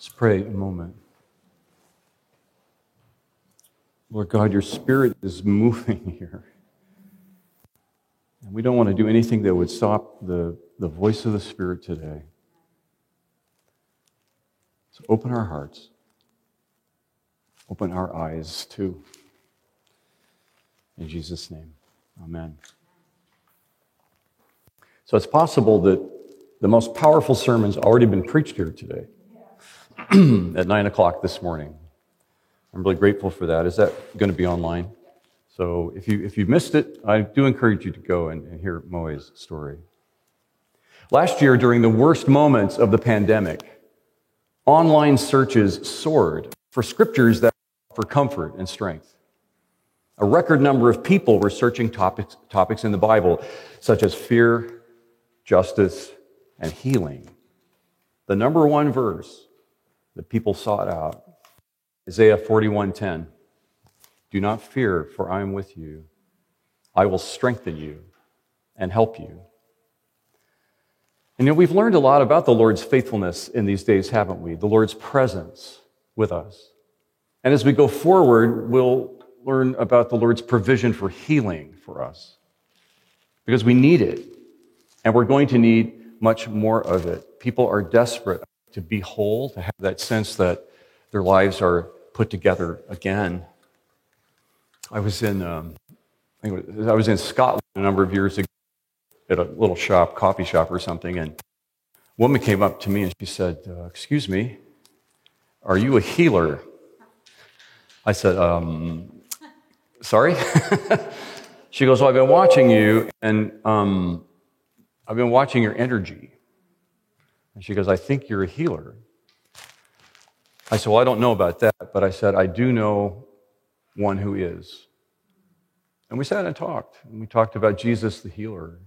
Let's pray a moment. Lord God, your spirit is moving here. And we don't want to do anything that would stop the, the voice of the Spirit today. So open our hearts, open our eyes too. In Jesus' name, amen. So it's possible that the most powerful sermon's already been preached here today at 9 o'clock this morning. I'm really grateful for that. Is that going to be online? So if you, if you missed it, I do encourage you to go and, and hear Moe's story. Last year, during the worst moments of the pandemic, online searches soared for scriptures that offer comfort and strength. A record number of people were searching topics, topics in the Bible, such as fear, justice, and healing. The number one verse that people sought out, Isaiah 41:10. Do not fear, for I am with you. I will strengthen you and help you. And know, we've learned a lot about the Lord's faithfulness in these days, haven't we? The Lord's presence with us. And as we go forward, we'll learn about the Lord's provision for healing for us. Because we need it. And we're going to need much more of it. People are desperate to be whole, to have that sense that their lives are put together again. I was in, um, I, was, in Scotland a number of years ago at a little shop, coffee shop or something, and a woman came up to me and she said, uh, "Excuse me, are you a healer?" I said, um, "Sorry." she goes, "Well, I've been watching you, and um, I've been watching your energy." And she goes, "I think you're a healer." I said, Well, I don't know about that, but I said, I do know one who is. And we sat and talked. And we talked about Jesus the healer.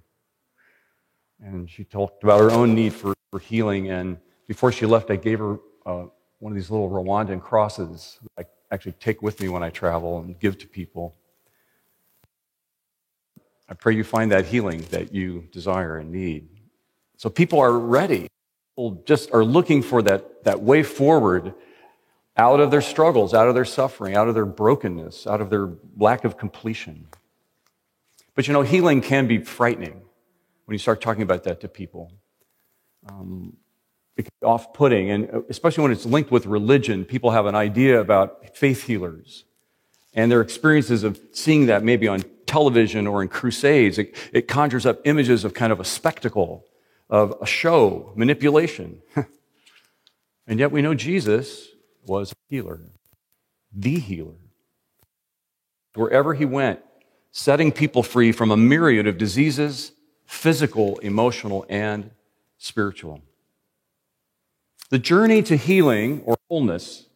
And she talked about her own need for, for healing. And before she left, I gave her uh, one of these little Rwandan crosses I actually take with me when I travel and give to people. I pray you find that healing that you desire and need. So people are ready. People just are looking for that, that way forward out of their struggles, out of their suffering, out of their brokenness, out of their lack of completion. But you know, healing can be frightening when you start talking about that to people. Um, it can be off putting, and especially when it's linked with religion, people have an idea about faith healers and their experiences of seeing that maybe on television or in crusades. It, it conjures up images of kind of a spectacle, of a show, manipulation. and yet we know Jesus was a healer, the healer. Wherever he went, setting people free from a myriad of diseases, physical, emotional, and spiritual. The journey to healing or wholeness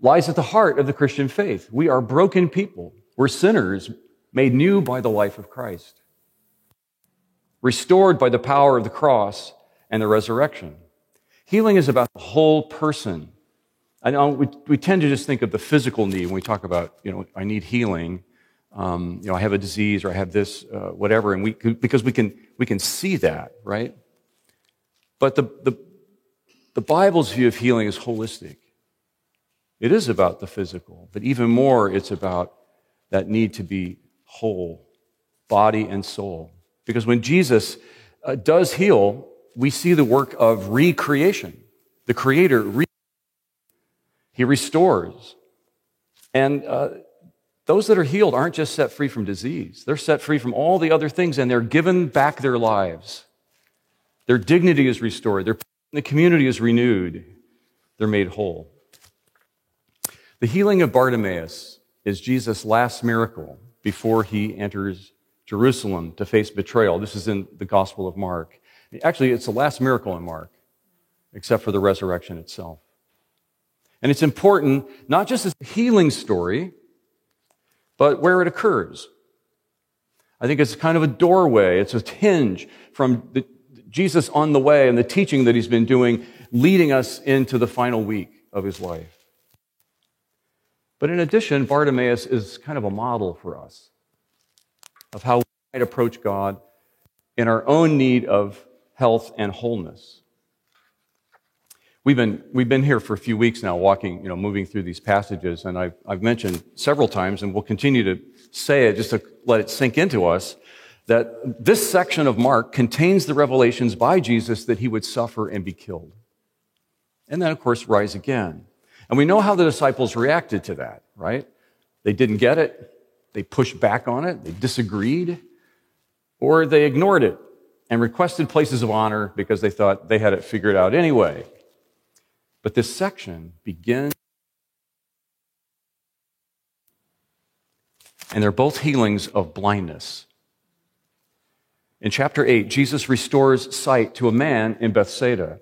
lies at the heart of the Christian faith. We are broken people. We're sinners made new by the life of Christ, restored by the power of the cross and the resurrection. Healing is about the whole person I know we, we tend to just think of the physical need when we talk about, you know, I need healing. Um, you know, I have a disease or I have this, uh, whatever, and we because we can we can see that, right? But the, the the Bible's view of healing is holistic. It is about the physical, but even more, it's about that need to be whole, body and soul. Because when Jesus uh, does heal, we see the work of recreation. The Creator re- he restores. And uh, those that are healed aren't just set free from disease, they're set free from all the other things and they're given back their lives. Their dignity is restored, their the community is renewed, they're made whole. The healing of Bartimaeus is Jesus' last miracle before he enters Jerusalem to face betrayal. This is in the Gospel of Mark. Actually, it's the last miracle in Mark, except for the resurrection itself. And it's important not just as a healing story, but where it occurs. I think it's kind of a doorway, it's a hinge from the, Jesus on the way and the teaching that he's been doing, leading us into the final week of his life. But in addition, Bartimaeus is kind of a model for us of how we might approach God in our own need of health and wholeness. We've been, we've been here for a few weeks now, walking, you know, moving through these passages, and I've, I've mentioned several times, and we'll continue to say it just to let it sink into us, that this section of Mark contains the revelations by Jesus that he would suffer and be killed. And then, of course, rise again. And we know how the disciples reacted to that, right? They didn't get it, they pushed back on it, they disagreed, or they ignored it and requested places of honor because they thought they had it figured out anyway. But this section begins, and they're both healings of blindness. In chapter 8, Jesus restores sight to a man in Bethsaida.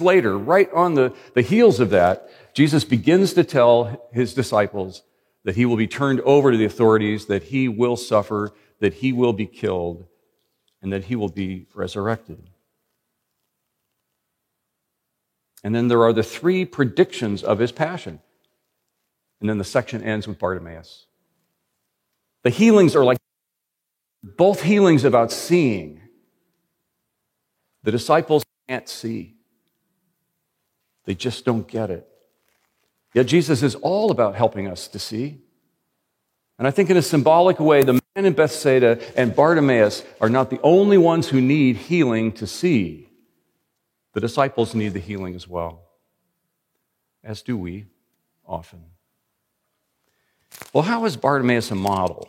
Later, right on the, the heels of that, Jesus begins to tell his disciples that he will be turned over to the authorities, that he will suffer, that he will be killed, and that he will be resurrected. And then there are the three predictions of his passion. And then the section ends with Bartimaeus. The healings are like both healings about seeing. The disciples can't see, they just don't get it. Yet Jesus is all about helping us to see. And I think in a symbolic way, the man in Bethsaida and Bartimaeus are not the only ones who need healing to see. The disciples need the healing as well, as do we often. Well, how is Bartimaeus a model?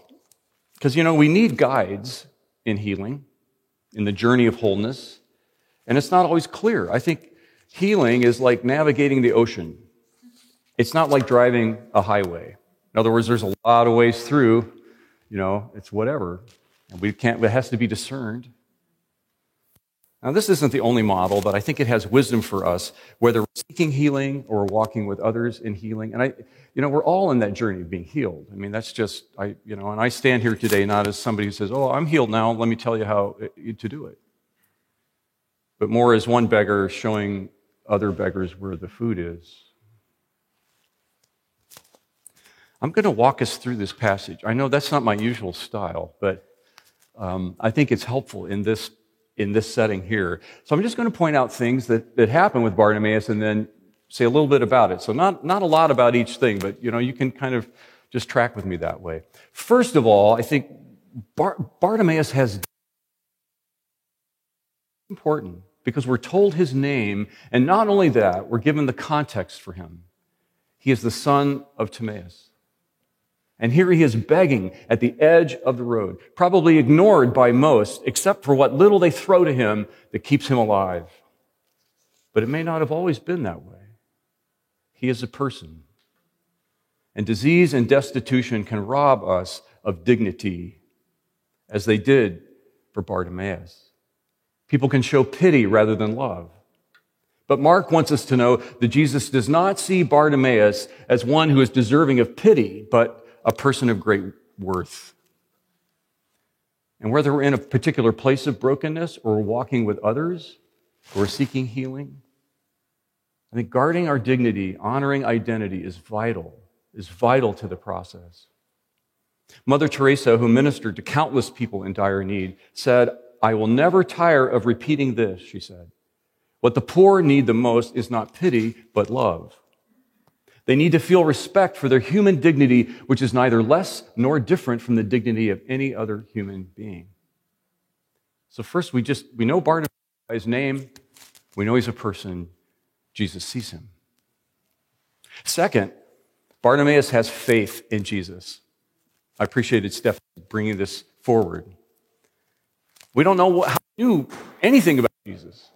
Because, you know, we need guides in healing, in the journey of wholeness, and it's not always clear. I think healing is like navigating the ocean, it's not like driving a highway. In other words, there's a lot of ways through, you know, it's whatever. And we can't, it has to be discerned. Now, this isn't the only model, but I think it has wisdom for us, whether we're seeking healing or walking with others in healing. And I, you know, we're all in that journey of being healed. I mean, that's just, I, you know, and I stand here today not as somebody who says, oh, I'm healed now, let me tell you how uh, to do it. But more as one beggar showing other beggars where the food is. I'm going to walk us through this passage. I know that's not my usual style, but um, I think it's helpful in this in this setting here. So I'm just going to point out things that, that happen with Bartimaeus and then say a little bit about it. So not, not a lot about each thing, but you know, you can kind of just track with me that way. First of all, I think Bar- Bartimaeus has important because we're told his name, and not only that, we're given the context for him. He is the son of Timaeus. And here he is begging at the edge of the road, probably ignored by most, except for what little they throw to him that keeps him alive. But it may not have always been that way. He is a person. And disease and destitution can rob us of dignity, as they did for Bartimaeus. People can show pity rather than love. But Mark wants us to know that Jesus does not see Bartimaeus as one who is deserving of pity, but a person of great worth. And whether we're in a particular place of brokenness or walking with others or seeking healing, I think guarding our dignity, honoring identity is vital, is vital to the process. Mother Teresa, who ministered to countless people in dire need, said, I will never tire of repeating this, she said. What the poor need the most is not pity, but love. They need to feel respect for their human dignity, which is neither less nor different from the dignity of any other human being. So first, we just we know Barnabas by his name. We know he's a person. Jesus sees him. Second, Bartimaeus has faith in Jesus. I appreciated Steph bringing this forward. We don't know how he knew anything about Jesus,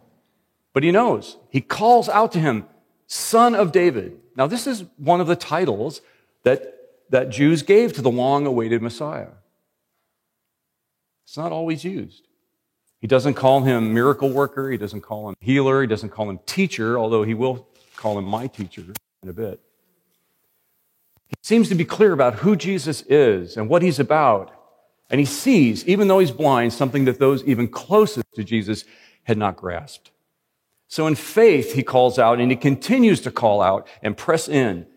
but he knows. He calls out to him, Son of David. Now, this is one of the titles that, that Jews gave to the long awaited Messiah. It's not always used. He doesn't call him miracle worker, he doesn't call him healer, he doesn't call him teacher, although he will call him my teacher in a bit. He seems to be clear about who Jesus is and what he's about. And he sees, even though he's blind, something that those even closest to Jesus had not grasped. So in faith, he calls out and he continues to call out and press in,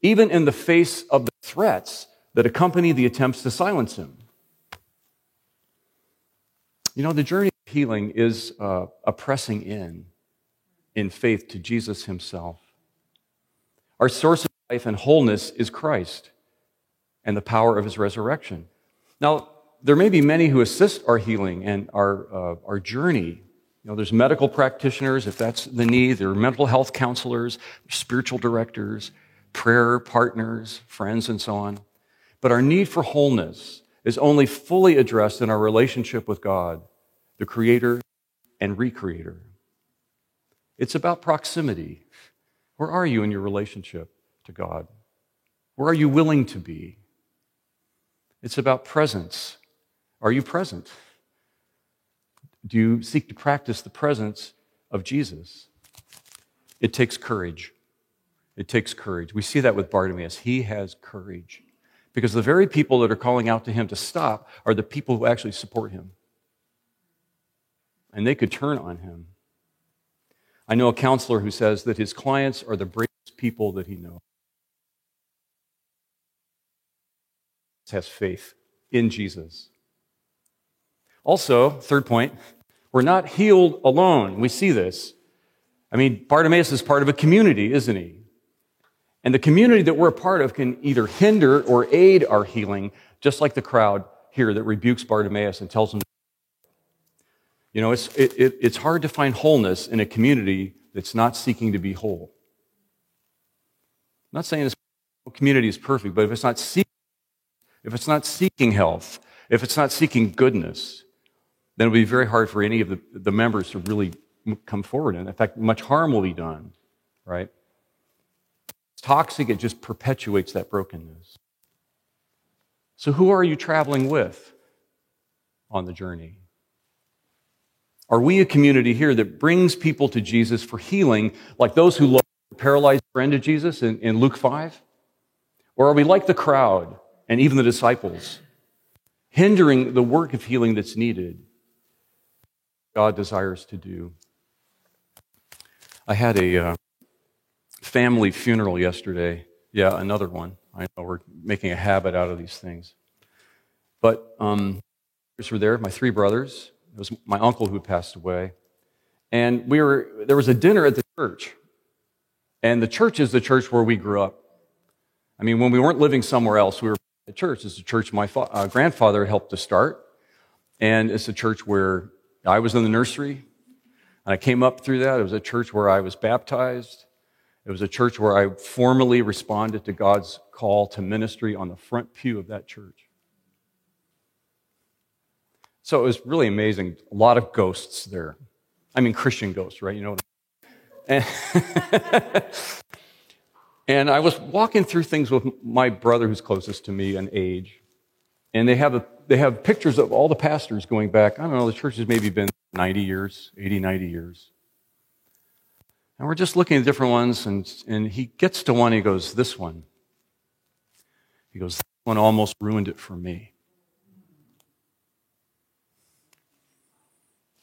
even in the face of the threats that accompany the attempts to silence him. You know, the journey of healing is uh, a pressing in in faith to Jesus himself. Our source of life and wholeness is Christ and the power of his resurrection. Now, there may be many who assist our healing and our, uh, our journey. Know, there's medical practitioners, if that's the need. There are mental health counselors, spiritual directors, prayer partners, friends, and so on. But our need for wholeness is only fully addressed in our relationship with God, the Creator and Recreator. It's about proximity. Where are you in your relationship to God? Where are you willing to be? It's about presence. Are you present? Do you seek to practice the presence of Jesus? It takes courage. It takes courage. We see that with Bartimaeus. He has courage. Because the very people that are calling out to him to stop are the people who actually support him. And they could turn on him. I know a counselor who says that his clients are the bravest people that he knows. Has faith in Jesus. Also, third point, we're not healed alone. We see this. I mean, Bartimaeus is part of a community, isn't he? And the community that we're a part of can either hinder or aid our healing, just like the crowd here that rebukes Bartimaeus and tells him. You know, it's, it, it, it's hard to find wholeness in a community that's not seeking to be whole. I'm not saying this community is perfect, but if it's not seeking, if it's not seeking health, if it's not seeking goodness, then it'll be very hard for any of the, the members to really come forward. And in fact, much harm will be done, right? It's toxic, it just perpetuates that brokenness. So, who are you traveling with on the journey? Are we a community here that brings people to Jesus for healing, like those who love the paralyzed friend of Jesus in, in Luke 5? Or are we like the crowd and even the disciples, hindering the work of healing that's needed? God desires to do. I had a, uh, family funeral yesterday. Yeah, another one. I know we're making a habit out of these things. But um, were there, my three brothers. It was my uncle who passed away. And we were, there was a dinner at the church. And the church is the church where we grew up. I mean, when we weren't living somewhere else, we were at church. It's a church my fa- uh, grandfather helped to start. And it's a church where I was in the nursery. And I came up through that. It was a church where I was baptized. It was a church where I formally responded to God's call to ministry on the front pew of that church. So it was really amazing. A lot of ghosts there. I mean, Christian ghosts, right? You know. And, and I was walking through things with my brother, who's closest to me in age, and they have a, they have pictures of all the pastors going back. I don't know. The church has maybe been 90 years, 80, 90 years. And we're just looking at different ones, and, and he gets to one, he goes, This one. He goes, This one almost ruined it for me.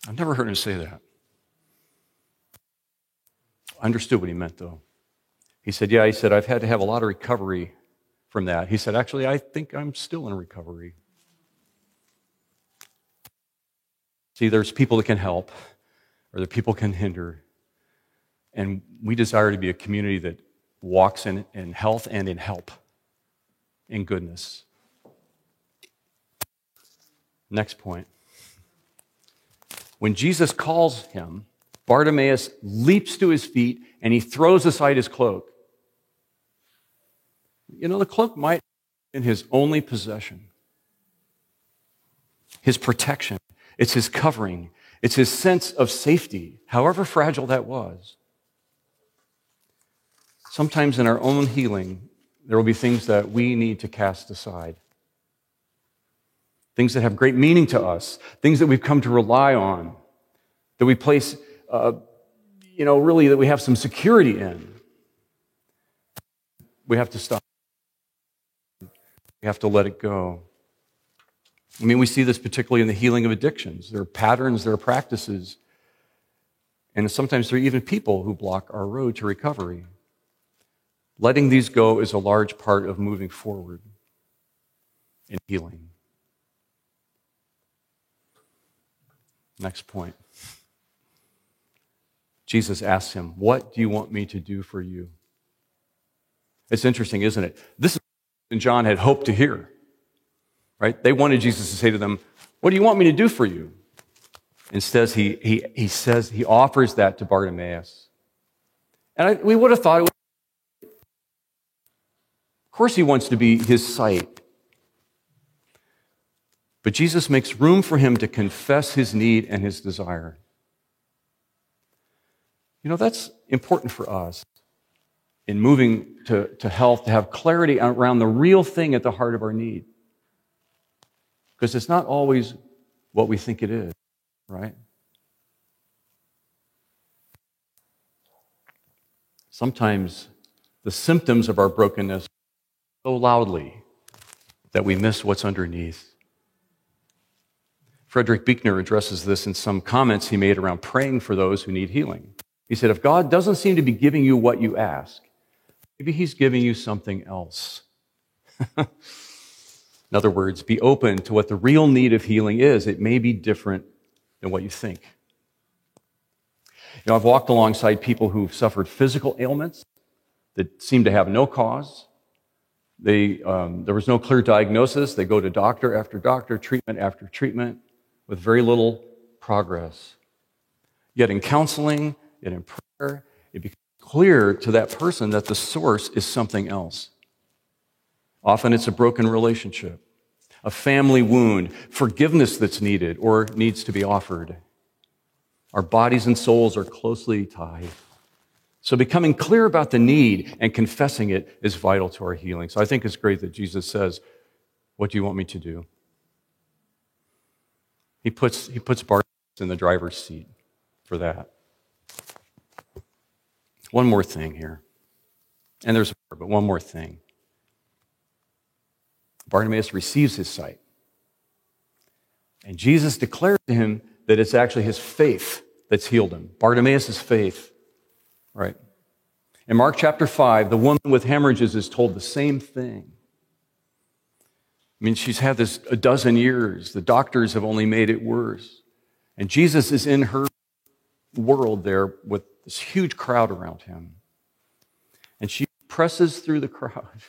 I've never heard him say that. I understood what he meant, though. He said, Yeah, he said, I've had to have a lot of recovery from that. He said, Actually, I think I'm still in recovery. See, there's people that can help, or there people can hinder. And we desire to be a community that walks in, in health and in help, in goodness. Next point. When Jesus calls him, Bartimaeus leaps to his feet and he throws aside his cloak. You know, the cloak might be his only possession, his protection. It's his covering, it's his sense of safety, however fragile that was. Sometimes in our own healing, there will be things that we need to cast aside. Things that have great meaning to us, things that we've come to rely on, that we place, uh, you know, really that we have some security in. We have to stop. We have to let it go. I mean, we see this particularly in the healing of addictions. There are patterns, there are practices, and sometimes there are even people who block our road to recovery. Letting these go is a large part of moving forward in healing. Next point. Jesus asks him, What do you want me to do for you? It's interesting, isn't it? This is what John had hoped to hear, right? They wanted Jesus to say to them, What do you want me to do for you? Instead, he, he, he says, he offers that to Bartimaeus. And I, we would have thought, was, of course, he wants to be his sight. But Jesus makes room for him to confess his need and his desire. You know, that's important for us in moving to, to health to have clarity around the real thing at the heart of our need. Because it's not always what we think it is, right? Sometimes the symptoms of our brokenness so loudly that we miss what's underneath. Frederick Buechner addresses this in some comments he made around praying for those who need healing. He said, If God doesn't seem to be giving you what you ask, maybe He's giving you something else. in other words, be open to what the real need of healing is. It may be different than what you think. You know, I've walked alongside people who've suffered physical ailments that seem to have no cause. They, um, there was no clear diagnosis. They go to doctor after doctor, treatment after treatment, with very little progress. Yet in counseling, yet in prayer, it becomes clear to that person that the source is something else. Often it's a broken relationship, a family wound, forgiveness that's needed or needs to be offered. Our bodies and souls are closely tied. So becoming clear about the need and confessing it is vital to our healing. So I think it's great that Jesus says, What do you want me to do? He puts, he puts Bartimaeus in the driver's seat for that. One more thing here. And there's more, but one more thing. Bartimaeus receives his sight. And Jesus declares to him that it's actually his faith that's healed him. Bartimaeus' faith. Right? In Mark chapter 5, the woman with hemorrhages is told the same thing. I mean, she's had this a dozen years. The doctors have only made it worse. And Jesus is in her world there with this huge crowd around him. And she presses through the crowd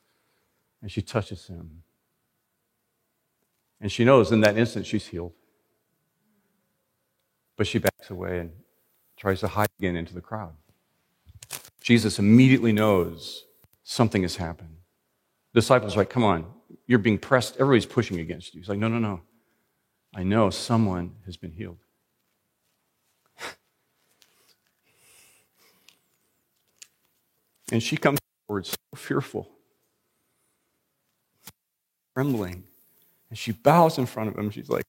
and she touches him. And she knows in that instant she's healed. But she backs away and tries to hide again into the crowd. Jesus immediately knows something has happened. The disciples are like, come on, you're being pressed. Everybody's pushing against you. He's like, no, no, no. I know someone has been healed. And she comes forward so fearful, trembling, and she bows in front of him. She's like,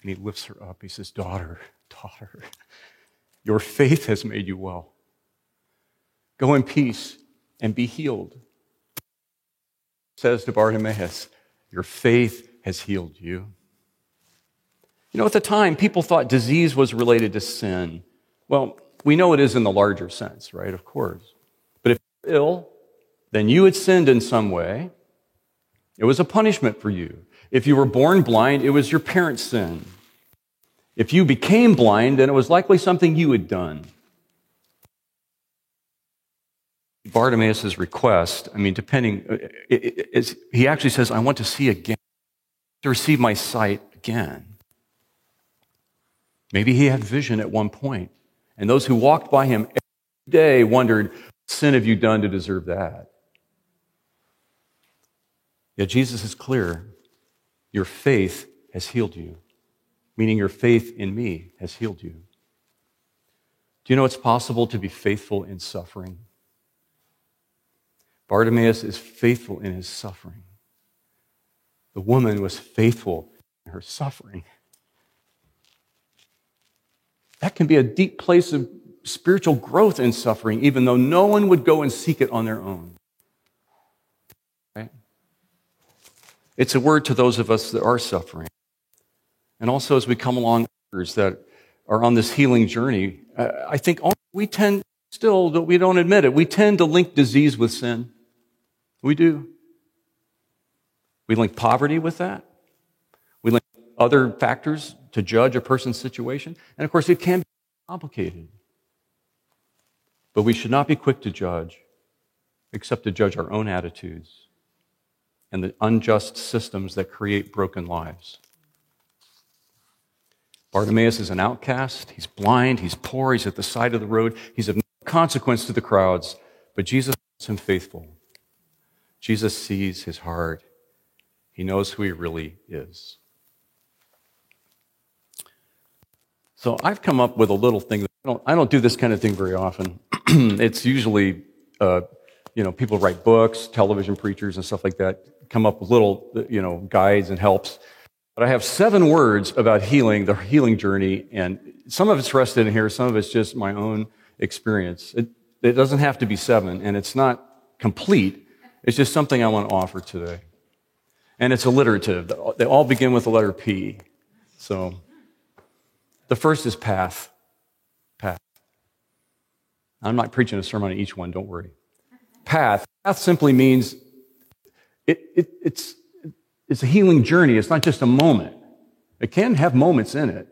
and he lifts her up. He says, Daughter, daughter, your faith has made you well. Go in peace and be healed. Says to Bartimaeus, Your faith has healed you. You know, at the time, people thought disease was related to sin. Well, we know it is in the larger sense, right? Of course. But if you're ill, then you had sinned in some way. It was a punishment for you. If you were born blind, it was your parents' sin. If you became blind, then it was likely something you had done. Bartimaeus' request, I mean, depending, it, it, he actually says, I want to see again, to receive my sight again. Maybe he had vision at one point, and those who walked by him every day wondered, What sin have you done to deserve that? Yet Jesus is clear your faith has healed you, meaning your faith in me has healed you. Do you know it's possible to be faithful in suffering? Bartimaeus is faithful in his suffering. The woman was faithful in her suffering. That can be a deep place of spiritual growth in suffering, even though no one would go and seek it on their own. Right? It's a word to those of us that are suffering. And also, as we come along, others that are on this healing journey, uh, I think we tend, still, we don't admit it, we tend to link disease with sin. We do. We link poverty with that. We link other factors to judge a person's situation. And of course, it can be complicated. But we should not be quick to judge, except to judge our own attitudes and the unjust systems that create broken lives. Bartimaeus is an outcast. He's blind. He's poor. He's at the side of the road. He's of no consequence to the crowds. But Jesus makes him faithful. Jesus sees his heart. He knows who he really is. So I've come up with a little thing. I don't, I don't do this kind of thing very often. it's usually, uh, you know, people write books, television preachers, and stuff like that come up with little, you know, guides and helps. But I have seven words about healing, the healing journey, and some of it's rested in here, some of it's just my own experience. It, it doesn't have to be seven, and it's not complete. It's just something I want to offer today. And it's alliterative. They all begin with the letter P. So the first is path. Path. I'm not preaching a sermon on each one, don't worry. Path. Path simply means it, it, it's, it's a healing journey. It's not just a moment. It can have moments in it.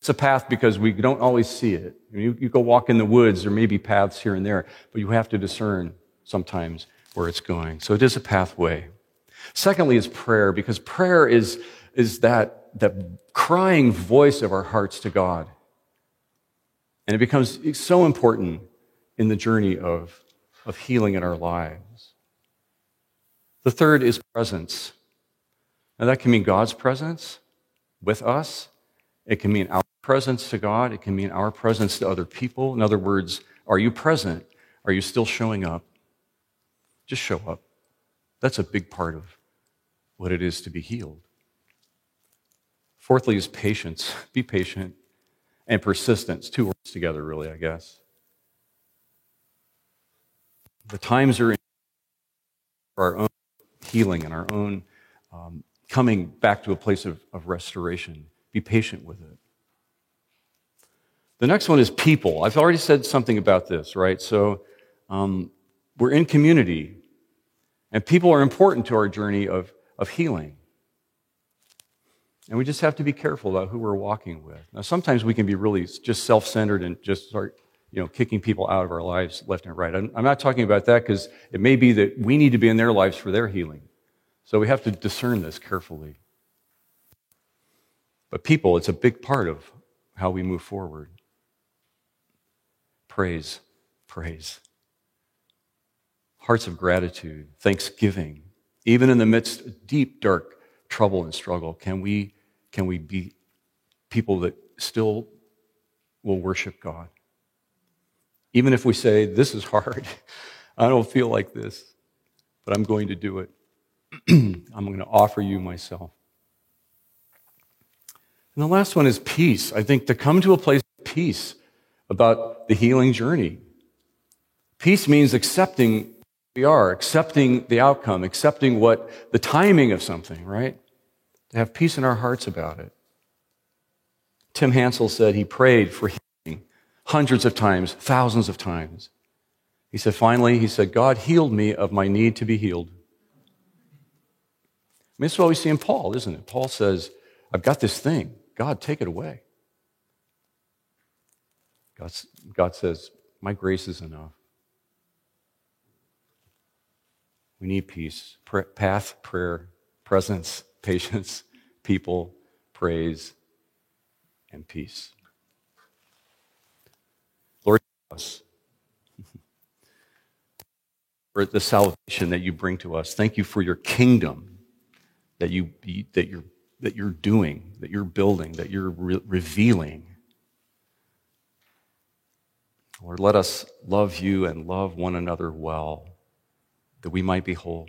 It's a path because we don't always see it. You, you go walk in the woods, there may be paths here and there, but you have to discern sometimes where it's going. So it is a pathway. Secondly, is prayer, because prayer is, is that, that crying voice of our hearts to God. And it becomes so important in the journey of, of healing in our lives. The third is presence. Now, that can mean God's presence with us. It can mean our presence to God. It can mean our presence to other people. In other words, are you present? Are you still showing up? Just show up. That's a big part of what it is to be healed. Fourthly, is patience. Be patient and persistence. Two words together, really, I guess. The times are in for our own healing and our own um, coming back to a place of, of restoration. Be patient with it. The next one is people. I've already said something about this, right? So um, we're in community, and people are important to our journey of, of healing. And we just have to be careful about who we're walking with. Now, sometimes we can be really just self centered and just start you know, kicking people out of our lives left and right. I'm, I'm not talking about that because it may be that we need to be in their lives for their healing. So we have to discern this carefully. But people, it's a big part of how we move forward. Praise, praise. Hearts of gratitude, thanksgiving. Even in the midst of deep, dark trouble and struggle, can we, can we be people that still will worship God? Even if we say, This is hard, I don't feel like this, but I'm going to do it. I'm going to offer you myself. And the last one is peace. I think to come to a place of peace about the healing journey. Peace means accepting we are, accepting the outcome, accepting what the timing of something, right? To have peace in our hearts about it. Tim Hansel said he prayed for healing hundreds of times, thousands of times. He said, finally, he said, God healed me of my need to be healed. I mean, that's what we see in Paul, isn't it? Paul says, I've got this thing. God, take it away. God says, My grace is enough. We need peace, path, prayer, presence, patience, people, praise, and peace Lord, us, for the salvation that you bring to us. Thank you for your kingdom that, you, that, you're, that you're doing, that you're building, that you're re- revealing. Lord, let us love you and love one another well, that we might be whole.